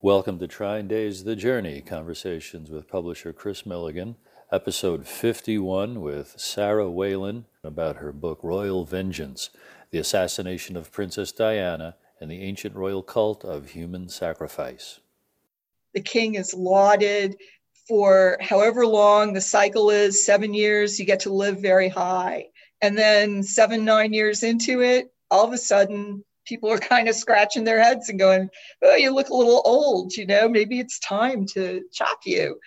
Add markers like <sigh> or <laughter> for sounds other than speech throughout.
Welcome to Trine Days The Journey Conversations with publisher Kris Millegan, episode 51 with Sarah Whalen about her book Royal Vengeance The Assassination of Princess Diana and the Ancient Royal Cult of Human Sacrifice. The king is lauded for however long the cycle is seven years, you get to live very high. And then seven, nine years into it, all of a sudden, people are kind of scratching their heads and going, Oh, you look a little old, you know, maybe it's time to chop you.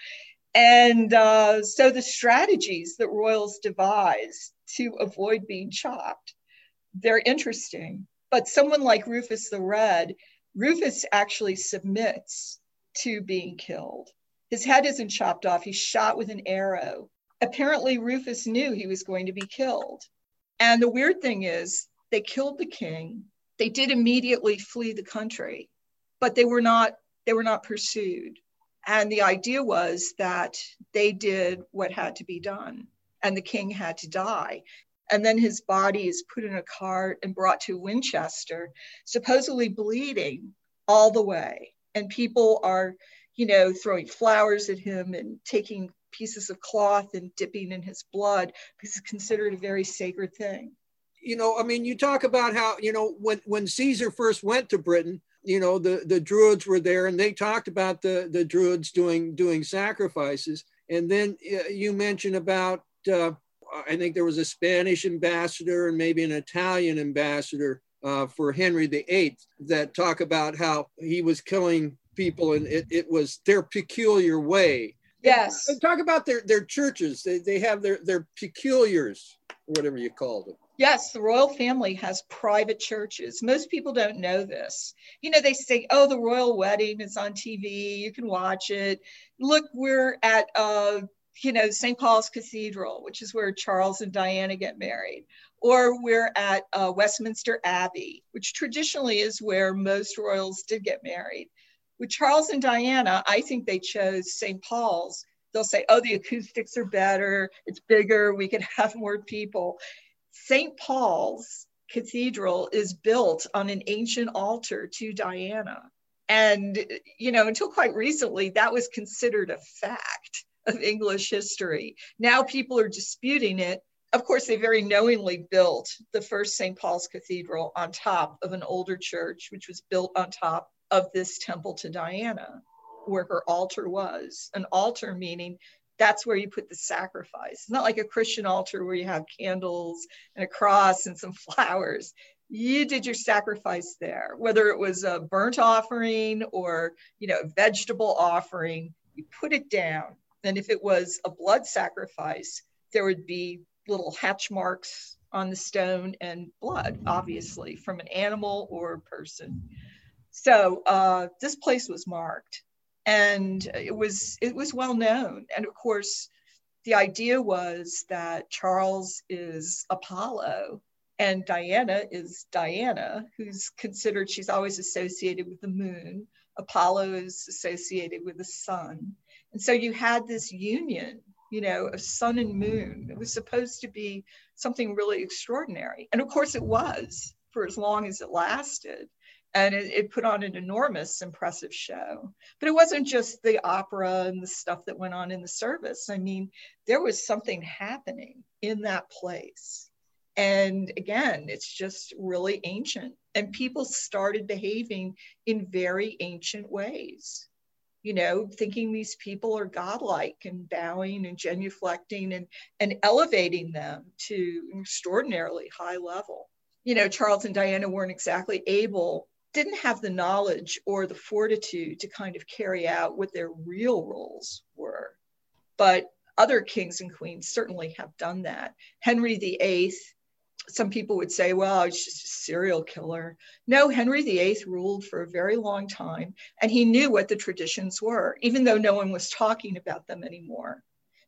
And uh, so the strategies that royals devise to avoid being chopped, they're interesting. But someone like Rufus the Red, Rufus actually submits to being killed. His head isn't chopped off, he's shot with an arrow. Apparently, Rufus knew he was going to be killed. And the weird thing is, they killed the king they did immediately flee the country, but they were not they were not pursued. And the idea was that they did what had to be done, and the king had to die. And then his body is put in a cart and brought to Winchester, supposedly bleeding all the way. And people are, you know, throwing flowers at him and taking pieces of cloth and dipping in his blood because it's considered a very sacred thing you know, I mean, you talk about how, you know, when, when Caesar first went to Britain, you know, the, the Druids were there and they talked about the, the Druids doing, doing sacrifices. And then uh, you mentioned about, uh, I think there was a Spanish ambassador and maybe an Italian ambassador uh, for Henry VIII that talk about how he was killing people and it, it was their peculiar way. Yes. And talk about their, their churches. They, they have their, their peculiars, whatever you call them. Yes, the royal family has private churches. Most people don't know this. You know, they say, oh, the royal wedding is on TV. You can watch it. Look, we're at, uh, you know, St. Paul's Cathedral, which is where Charles and Diana get married. Or we're at uh, Westminster Abbey, which traditionally is where most royals did get married. With Charles and Diana, I think they chose St. Paul's. They'll say, oh, the acoustics are better, it's bigger, we can have more people. St. Paul's Cathedral is built on an ancient altar to Diana. And, you know, until quite recently, that was considered a fact of English history. Now people are disputing it. Of course, they very knowingly built the first St. Paul's Cathedral on top of an older church, which was built on top of this temple to Diana, where her altar was. An altar meaning that's where you put the sacrifice. It's not like a Christian altar where you have candles and a cross and some <laughs> flowers. You did your sacrifice there, whether it was a burnt offering or you know vegetable offering. You put it down, and if it was a blood sacrifice, there would be little hatch marks on the stone and blood, obviously, from an animal or a person. So uh, this place was marked and it was it was well known. And of course the idea was that charles is apollo and diana is diana who's considered she's always associated with the moon. Apollo is associated with the sun. And so you had this union you know of sun and moon. It was supposed to be something really extraordinary. And of course it was for as long as it lasted and it, it, put on an enormous impressive show. But it wasn't just the opera and the stuff that went on in the service. I mean there was something happening in that place. And again it's just really ancient. And people started behaving in very ancient ways you know thinking these people are godlike and bowing and genuflecting and and elevating them to an extraordinarily high level. You know charles and diana weren't exactly able didn't have the knowledge or the fortitude to kind of carry out what their real roles were. But other kings and queens certainly have done that. Henry VIII, some people would say, well, he's just a serial killer. No, Henry VIII ruled for a very long time and he knew what the traditions were, even though no one was talking about them anymore.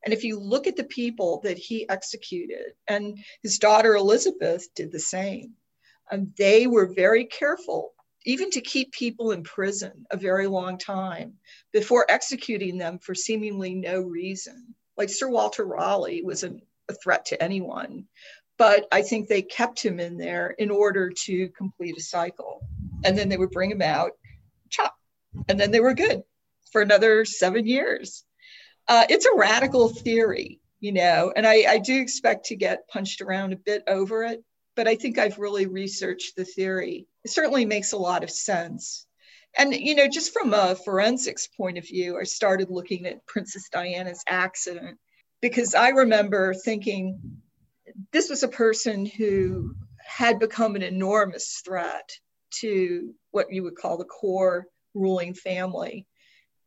And if you look at the people that he executed, and his daughter Elizabeth did the same, um, they were very careful even to keep people in prison a very long time before executing them for seemingly no reason. Like Sir Walter Raleigh was a, threat to anyone, but I think they kept him in there in order to complete a cycle. And then they would bring him out, chop, and then they were good for another seven years. Uh, it's a radical theory, you know, and I, I do expect to get punched around a bit over it, but I think I've really researched the theory. It certainly makes a lot of sense. And, you know, just from a forensics point of view, I started looking at Princess Diana's accident because I remember thinking this was a person who had become an enormous threat to what you would call the core ruling family.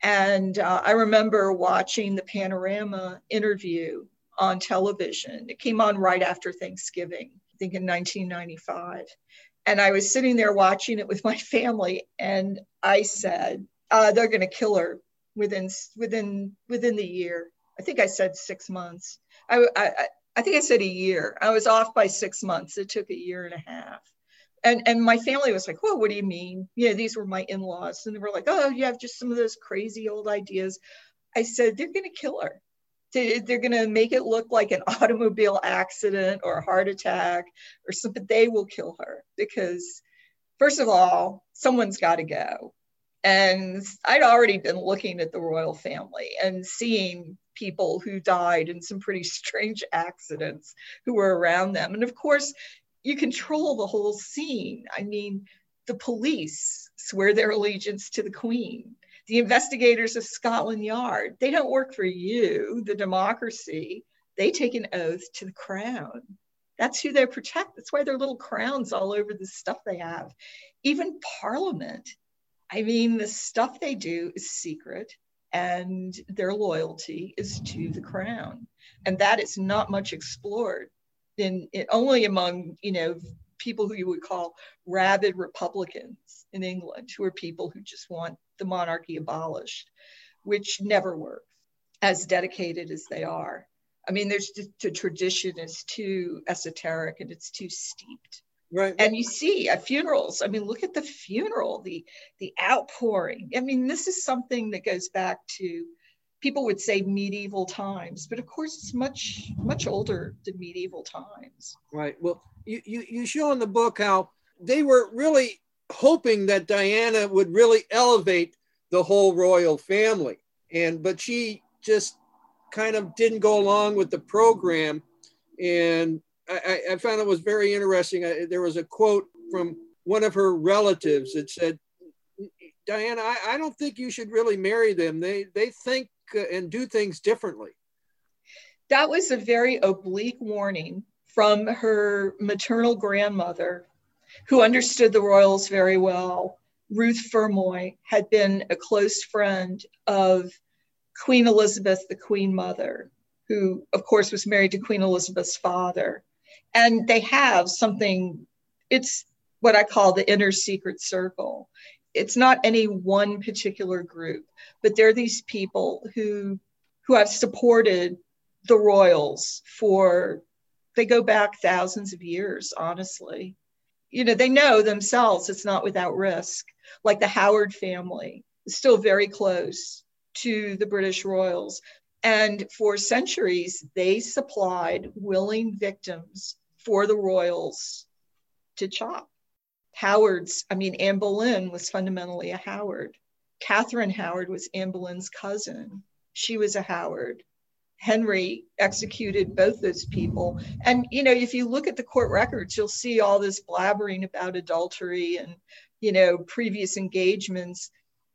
And uh, I remember watching the Panorama interview on television. It came on right after Thanksgiving, think in 1995. And I was sitting there watching it with my family, and I said, uh, "They're going to kill her within within within the year." I think I said six months. I, I I think I said a year. I was off by six months. It took a year and a half and and my family was like, "Well, what do you mean?" Yeah, these were my in-laws, and they were like, "Oh, you have just some of those crazy old ideas." I said, "They're going to kill her. They're going to make it look like an <laughs> automobile accident or a heart attack or something. They will kill her because, first of all, someone's got to go." And I'd already been looking at the royal family and seeing people who died in some pretty strange accidents who were around them. And of course, you control the whole scene. I mean, the police swear their allegiance to the Queen. The investigators of Scotland Yard, they don't work for you, the democracy. They take an oath to the crown. That's who they protect. That's why their little crowns all over the stuff they have. Even Parliament. I mean, the stuff they do is secret and their loyalty is to the crown. And that is not much explored in, in only among you know people who you would call rabid Republicans in England, who are people who just want the monarchy abolished, which never works as dedicated as they are. I mean, there's just, the tradition is too esoteric and it's too steeped. Right. And you see at funerals, I mean, look at the funeral, the the outpouring. I mean, this is something that goes back to people would say medieval times, but of course it's much much older than medieval times. Right. Well, you you, you show in the book how they were really hoping that Diana would really elevate the whole royal family, and but she just kind of didn't go along with the program, and I, I found it was very interesting. I, there was a quote from one of her relatives that said, Diana, I, I, don't think you should really marry them. They they think uh, and do things differently. That was a very oblique warning from her maternal grandmother, who understood the royals very well. Ruth Fermoy had been a close friend of Queen Elizabeth, the Queen Mother, who, of course, was married to Queen Elizabeth's father. And they have something, it's what I call the inner secret circle it's not any one particular group, but there are these people who who have supported the royals for they go back thousands of years, honestly. You know, they know themselves it's not without risk. Like the Howard family still very close to the British royals. And for centuries, they supplied willing victims for the royals to chop. Howard's, I mean, Anne Boleyn was fundamentally a Howard. Catherine Howard was Anne Boleyn's cousin. She was a Howard. Henry executed both those people. And, you know, if you look at the court records, you'll see all this blabbering about adultery and, you know, previous engagements.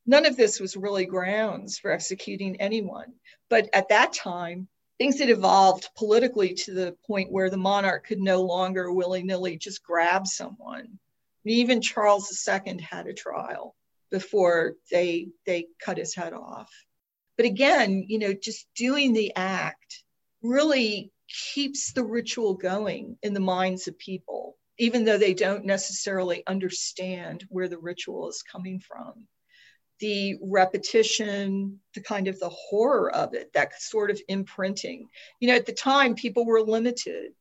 None of this was really grounds for executing anyone. But at that time, things had evolved politically to the point where the monarch could no longer willy nilly just grab someone even Charles II had a trial before they they cut his head off. But again, you know, just doing the act really keeps the ritual going in the minds of people, even though they don't necessarily understand where the ritual is coming from. The repetition, the kind of the horror of it, that sort of imprinting. You know, at the time, people were limited.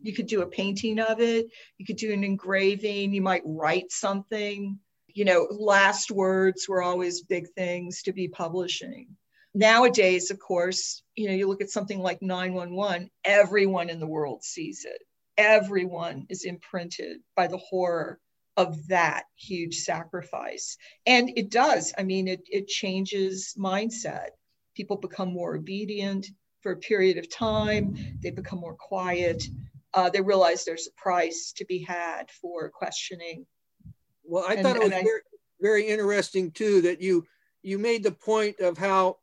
You could do a painting of it. You could do an engraving. You might write something. You know last words were always big things to be publishing nowadays of course you know you look at something like 911 everyone in the world sees it everyone is imprinted by the horror of that huge sacrifice. And it does. I mean, it, it changes mindset. People become more obedient for a period of time, they become more quiet. Uh, they realize there's a price to be had for questioning. Well, I and, thought it was very, very interesting too that you you made the point of how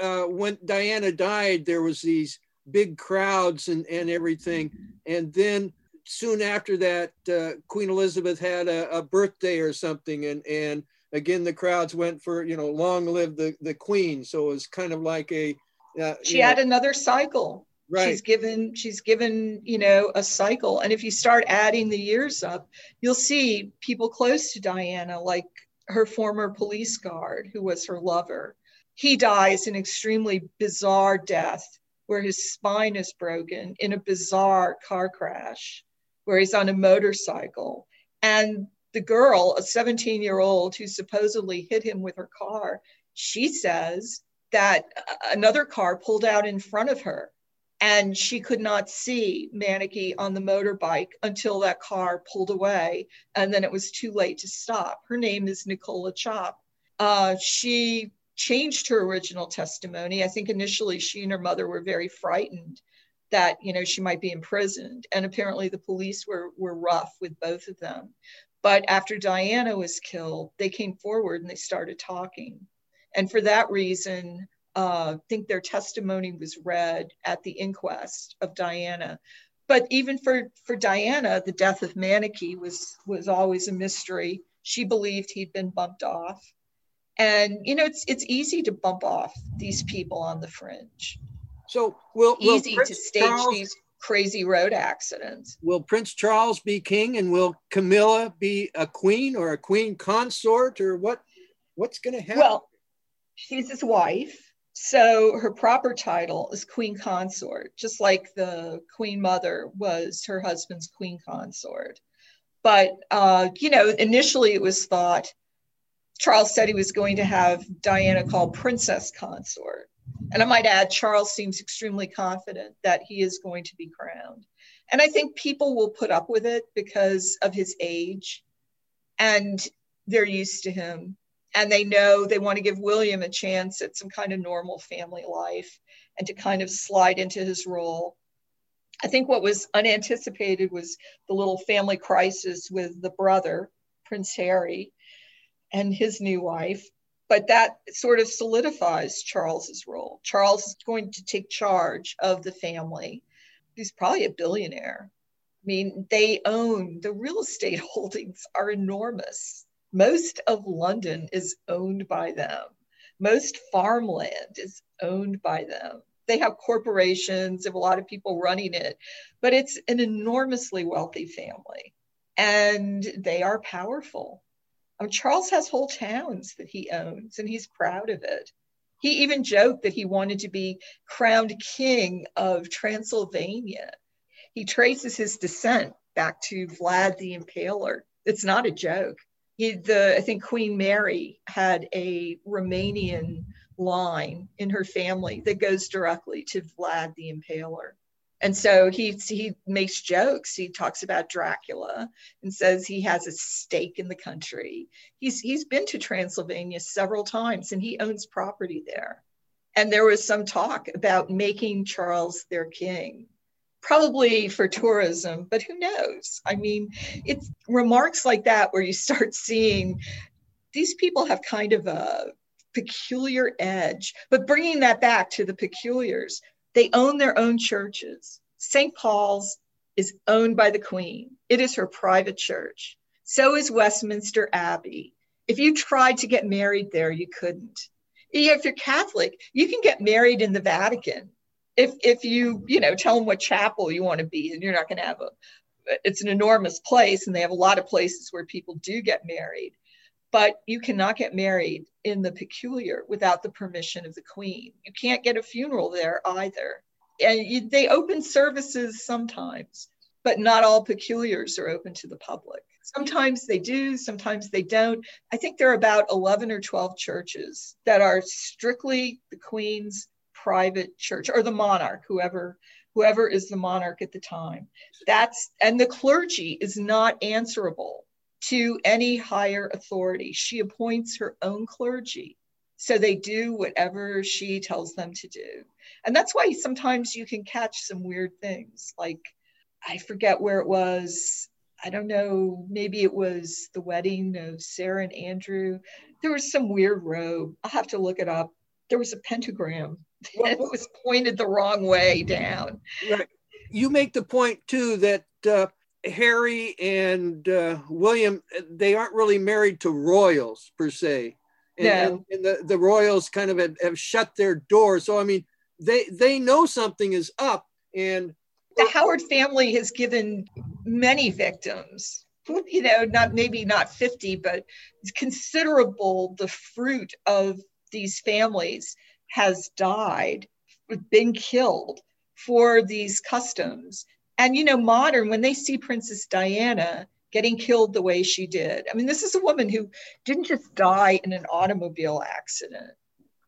uh, when Diana died, there was these big crowds and, and everything. And then soon after that, uh, Queen Elizabeth had a, a, birthday or something. And, and again, the crowds went for, you know, long live the, the Queen. So it was kind of like a. Uh, she had know, another cycle. Right. She's given, she's given, you know, a cycle. And if you start adding the years up, you'll see people close to Diana, like her former police guard, who was her lover he dies an extremely bizarre death where his spine is broken in a bizarre car crash where he's on a motorcycle. And the girl, a 17 year old who supposedly hit him with her car, she says that another car pulled out in front of her and she could not see Mannakee on the motorbike until that car pulled away and then it was too late to stop. Her name is Nicola Chopp. Uh, she changed her original testimony. I think initially she and her mother were very frightened that you know she might be imprisoned, and apparently the police were were rough with both of them. But after Diana was killed, they came forward and they started talking, and for that reason, uh, I think their testimony was read at the inquest of Diana. But even for for Diana, the death of Mannakee was was always a mystery. She believed he'd been bumped off and you know it's it's easy to bump off these people on the fringe. So will easy will to stage Charles, these crazy road accidents. Will prince charles be king and will camilla be a queen or a queen consort or what what's going to happen? Well she's his wife so her proper title is queen consort just like the queen mother was her husband's queen consort. But uh, you know initially it was thought Charles said he was going to have Diana called princess consort. And I might add, Charles seems extremely confident that he is going to be crowned. And I think people will put up with it because of his age and they're used to him. And they know they want to give William a chance at some kind of normal family life and to kind of slide into his role. I think what was unanticipated was the little family crisis with the brother, Prince Harry, and his new wife. But that sort of solidifies Charles's role. Charles is going to take charge of the family. He's probably a billionaire. I mean, they own the real estate <laughs> holdings are enormous. Most of London is owned by them. Most farmland is owned by them. They have corporations, they have a lot of people running it, but it's an enormously wealthy family and they are powerful. Um, Charles has whole towns that he owns, and he's proud of it. He even joked that he wanted to be crowned king of Transylvania. He traces his descent back to Vlad the Impaler. It's not a joke. He, the, I think Queen Mary had a Romanian line in her family that goes directly to Vlad the Impaler. And so he he makes jokes. He talks about Dracula and says he has a stake in the country. He's he's been to Transylvania several times and he owns property there. And there was some talk about making Charles their king, probably for tourism, but who knows? I mean, it's remarks like that where you start seeing these people have kind of a peculiar edge, but bringing that back to the peculiars they own their own churches. St. Paul's is owned by the Queen, it is her private church. So is Westminster Abbey. If you tried to get married there, you couldn't. If you're Catholic, you can get married in the Vatican. If, if you, you know, tell them what chapel you want to be, and you're not going to have a, it's an enormous place, and they have a lot of places where people do get married but you cannot get married in the peculiar without the permission of the queen. You can't get a funeral there either. And you, they open services sometimes, but not all peculiars are open to the public. Sometimes they do, sometimes they don't. I think there are about 11 or 12 churches that are strictly the queen's private church or the monarch, whoever whoever is the monarch at the time. That's and the clergy is not answerable to any higher authority. She appoints her own clergy. So they do whatever she tells them to do. And that's why sometimes you can catch some weird things. Like, I forget where it was. I don't know, maybe it was the wedding of Sarah and Andrew. There was some weird robe. I'll have to look it up. There was a pentagram <laughs> well, it was pointed the wrong way down. Right. You make the point too that uh, Harry and uh, William they aren't really married to royals per se, and, no. and, and the, the royals kind of have, have shut their doors. So I mean, they they know something is up, and the Howard family has given many victims. You know, not maybe not 50, but considerable the fruit of these families has died, been killed for these customs. And, you know, modern, when they see Princess Diana getting killed the way she did, I mean, this is a woman who didn't just die in an automobile accident.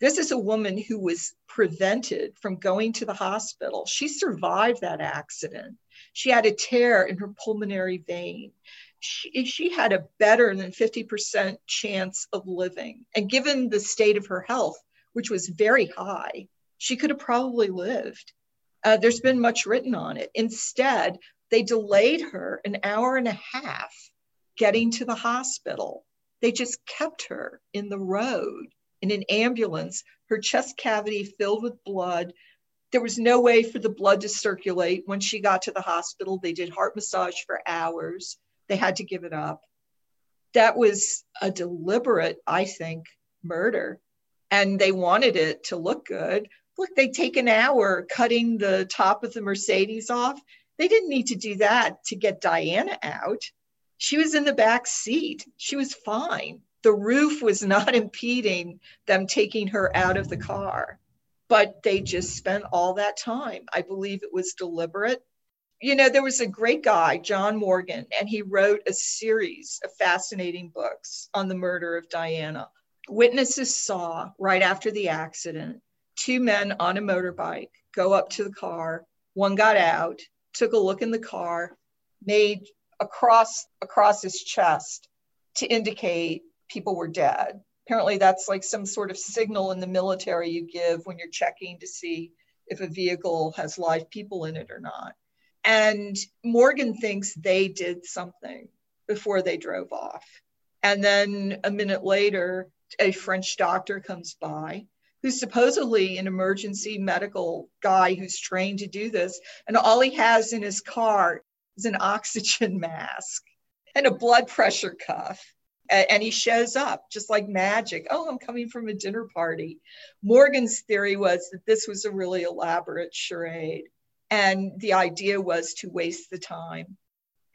This is a woman who was prevented from going to the hospital. She survived that accident. She had a tear in her pulmonary vein. She, she had a better than 50% chance of living. And given the state of her health, which was very high, she could have probably lived. Uh, there's been much written on it. Instead, they delayed her an hour and a half getting to the hospital. They just kept her in the road in an ambulance, her chest cavity filled with blood. There was no way for the blood to circulate. When she got to the hospital, they did heart massage for hours. They had to give it up. That was a deliberate, I think, murder and they wanted it to look good. Look, they take an hour cutting the top of the Mercedes off. They didn't need to do that to get Diana out. She was in the back seat. She was fine. The roof was <laughs> not impeding them taking her out of the car. But they just spent all that time. I believe it was deliberate. You know, there was a great guy, John Morgan, and he wrote a series of fascinating books on the murder of Diana Witnesses saw right after the accident two men on a motorbike go up to the car. One got out, took a look in the car, made across across his chest to indicate people were dead. Apparently, that's like some sort of signal in the military you give when you're checking to see if a vehicle has live people in it or not. And Morgan thinks they did something before they drove off. And then a minute later, a French doctor comes by who's supposedly an emergency medical guy who's trained to do this. And all he has in his car is an <laughs> oxygen mask and a blood pressure cuff. And he shows up just like magic. Oh, I'm coming from a dinner party. Morgan's theory was that this was a really elaborate charade. And the idea was to waste the time.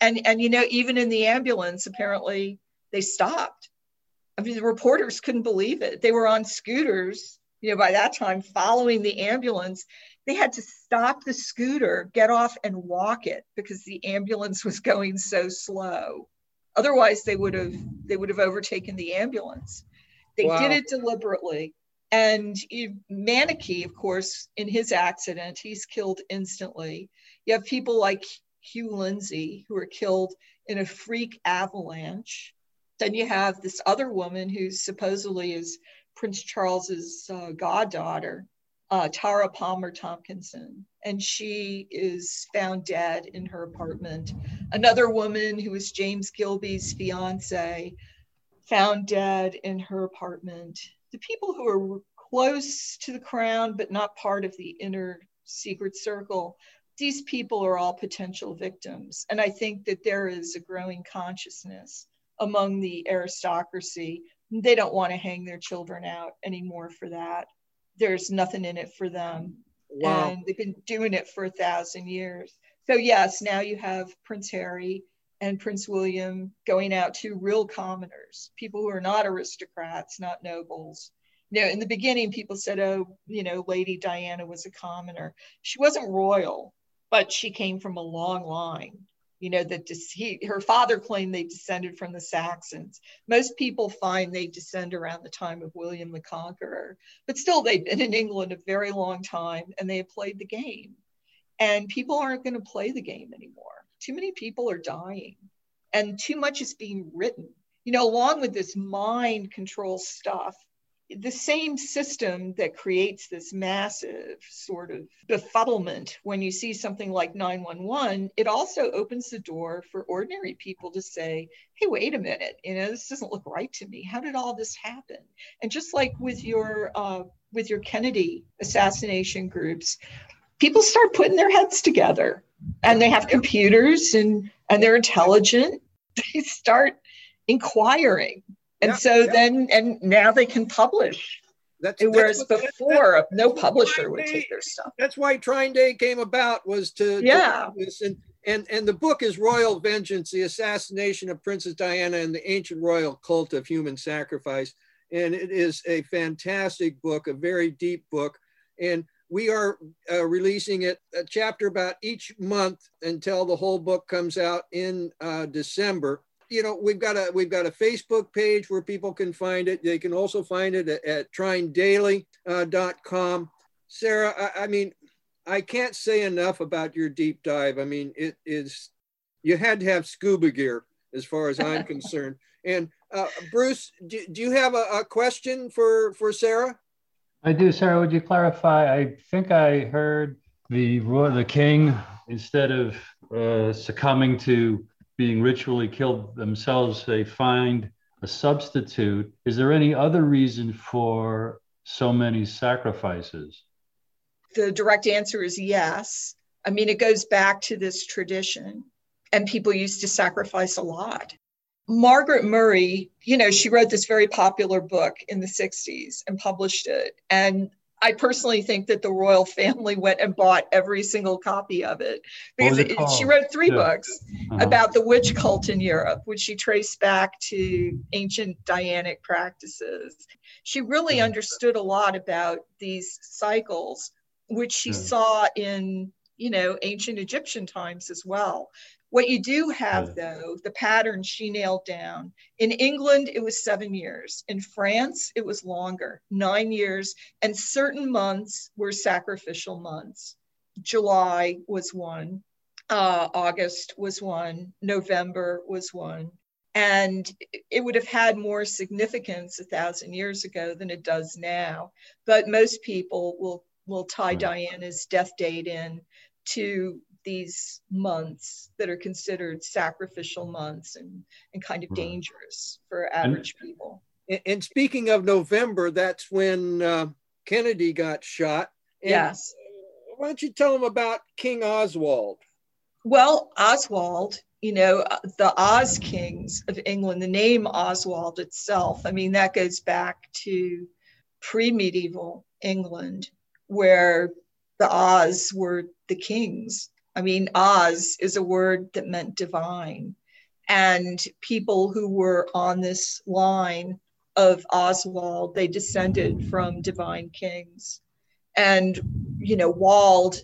And, and you know, even in the ambulance, apparently they stopped I mean, the reporters couldn't believe it. They were on scooters, you know, by that time following the ambulance. They had to stop the scooter, get off, and walk it because the ambulance was going so slow. Otherwise, they would have they would have overtaken the ambulance. They wow. did it deliberately. And Mannakee, of course, in his accident, he's killed instantly. You have people like Hugh Lindsay who are killed in a freak avalanche then you have this other woman who supposedly is Prince Charles's uh, goddaughter, uh, Tara Palmer Tomkinson, and she is found dead in her apartment. Another woman who is James Gilbey's fiance, found dead in her apartment. The people who are close to the crown but not part of the inner secret circle, these people are all potential victims. And I think that there is a growing consciousness among the aristocracy. They don't want to hang their children out anymore for that. There's nothing in it for them. Wow. And they've been doing it for a thousand years. So, yes, now you have Prince Harry and Prince William going out to real commoners, people who are not aristocrats, not nobles. You know, in the beginning, people said, oh, you know, Lady Diana was a commoner. She wasn't royal, but she came from a long line you know that he, her father claimed they descended from the saxons. Most people find they descend around the time of william the conqueror but still they've been in england a very long time and they have played the game. And people aren't going to play the game anymore. Too many people are dying and too much is being written. You know, along with this mind control stuff, the same system that creates this massive sort of befuddlement when you see something like 911 it also opens the door for ordinary people to say hey wait a minute you know this doesn't look right to me. How did all this happen? And just like with your uh, with your kennedy assassination groups people start putting their heads together and they have computers and and they're intelligent. <laughs> They start inquiring and yeah, so yeah. then and now they can publish. That's, whereas that's what, before that's, no publisher would take their stuff. that's why TrineDay came about was to yeah. this. and and and the book is royal vengeance the assassination of princess diana and the ancient royal cult of human sacrifice. And it is a fantastic book a very deep book. And we are uh, releasing it a chapter about each month until the whole book comes out in uh, december you know, we've got a we've got a Facebook page where people can find it. They can also find it at, at tryingdaily.com. Uh, Sarah, I, I, mean, I can't say enough about your deep dive. I mean, it is you had to have scuba gear as far as I'm <laughs> concerned. And uh, Bruce, do, do you have a, a question for for Sarah? I do, Sarah. Would you clarify? I think I heard the the king instead of uh, succumbing to being ritually killed themselves, they find a substitute. Is there any other reason for so many sacrifices? The direct answer is yes. I mean, it goes back to this tradition, and people used to sacrifice a lot. Margaret Murray, you know, she wrote this very popular book in the 60s and published it. And I personally think that the royal family went and bought every single copy of it because it it, she wrote three yeah. books uh-huh. about the witch cult in Europe, which she traced back to ancient Dianic practices. She really understood a lot about these cycles, which she yeah. saw in you know ancient Egyptian times as well. What you do have, though, the pattern she nailed down. In England, it was seven years. In France, it was longer, nine years. And certain months were sacrificial months. July was one, uh, August was one, November was one. And it would have had more significance a thousand years ago than it does now. But most people will, will tie hmm. Diana's death date in to these months that are considered sacrificial months and, and kind of dangerous for average and, people. And speaking of November, that's when uh, Kennedy got shot. And yes. Why don't you tell them about King Oswald? Well, Oswald, you know, uh, the Oz kings of England, the name Oswald itself, I mean, that goes back to pre medieval England, where the Oz were the kings I mean, Oz is a word that meant divine. And people who were on this line of Oswald, they descended from divine kings. And, you know, Wald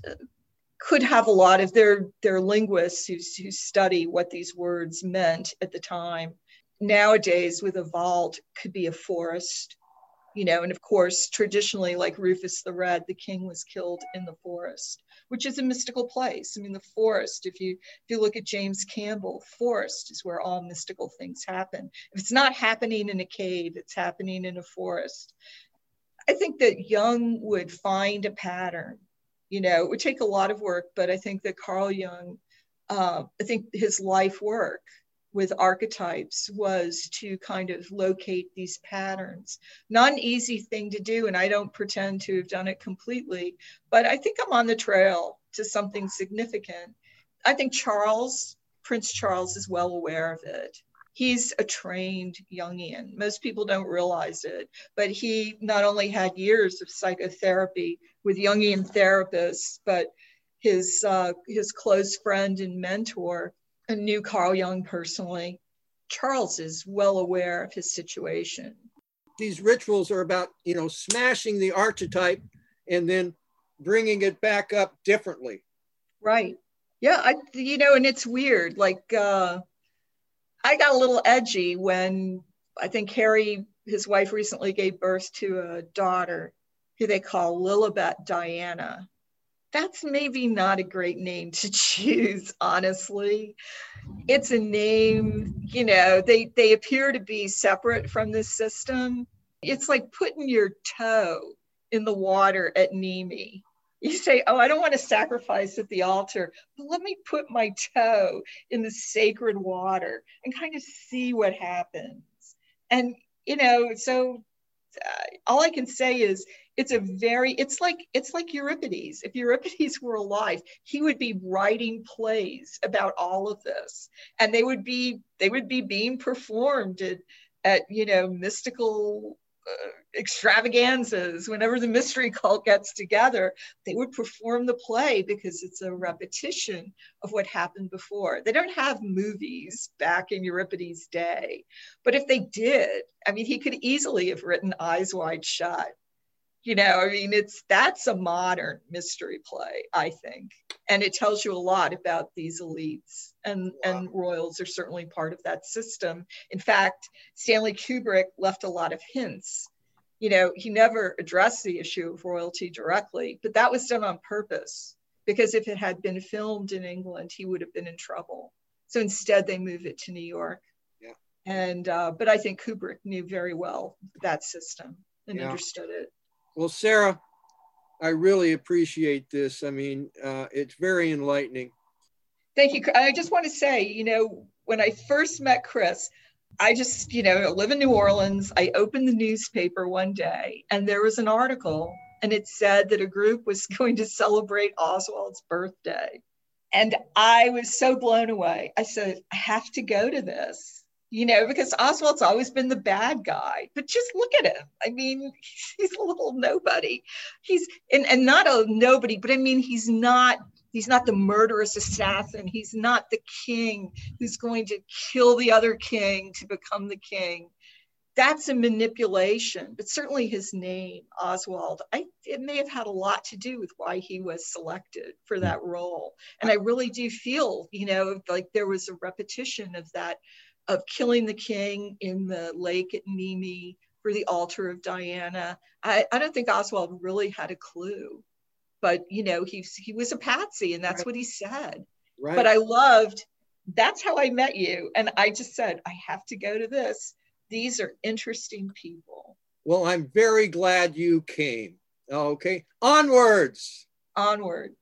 could have a lot of their, their linguists who, who study what these words meant at the time. Nowadays, with a vault, could be a forest, you know, and of course, traditionally, like Rufus the Red, the king was killed in the forest which is a mystical place. I mean, the forest, if you if you look at James Campbell, forest is where all mystical things happen. If it's not happening in a cave, it's happening in a forest. I think that Jung would find a pattern. You know, it would take a lot of work, but I think that Carl Jung, uh, I think his life work with archetypes was to kind of locate these patterns. Not an easy thing to do, and I don't pretend to have done it completely, but I think I'm on the trail to something significant. I think Charles, Prince Charles, is well aware of it. He's a trained Jungian. Most people don't realize it, but he not only had years of psychotherapy with Jungian therapists, but his uh, his close friend and mentor knew Carl Jung personally. Charles is well aware of his situation. These rituals are about, you know, smashing the archetype and then bringing it back up differently. Right. Yeah. I, you know, and it's weird. Like, uh, I got a little edgy when I think Harry, his wife, recently gave birth to a daughter who they call Lilibet Diana. That's maybe not a great name to <laughs> choose, honestly. It's a name, you know, they, they appear to be separate from this system. It's like putting your toe in the water at Nemi. You say, Oh, I don't want to sacrifice at the altar, but let me put my toe in the sacred water and kind of see what happens. And, you know, so all I can say is it's a very it's like it's like euripides. If euripides were alive he would be writing plays about all of this. And they would be they would be being performed at, at you know mystical uh, extravaganzas. Whenever the mystery cult gets together they would perform the play because it's a repetition of what happened before. They don't have movies back in euripides day but if they did i mean he could easily have written eyes wide shut. You know i mean it's that's a modern mystery play i think. And it tells you a lot about these elites and wow. and royals are certainly part of that system. In fact stanley kubrick left a lot of hints you know he never addressed the issue of royalty directly but that was done on purpose because if it had been filmed in england he would have been in trouble so instead they moved it to new york yeah. and uh, but i think kubrick knew very well that system and yeah. understood it well, Sarah, I really appreciate this. I mean, uh, it's very enlightening. Thank you. I just want to say, you know, when I first met Kris, I just, you know, live in New Orleans. I opened the newspaper one day and there was an article and it said that a group was <laughs> going to celebrate Oswald's birthday. And I was so blown away. I said, I have to go to this you know, because Oswald's always been the bad guy. But just look at him. I mean, <laughs> he's a little nobody. He's and, and not a nobody, but I mean, he's not he's not the murderous assassin. He's not the king who's going to kill the other king to become the king. That's a manipulation, but certainly his name, Oswald, I, it may have had a lot to do with why he was selected for that role. And I really do feel, you know, like there was a repetition of that of killing the king in the lake at Nemi for the altar of Diana. I, I don't think Oswald really had a clue, but you know, he, he was a patsy and that's right. what he said. Right. But I loved, that's how I met you. And I just said, I have to go to this. These are interesting people. Well, I'm very glad you came. Okay, onwards. Onward.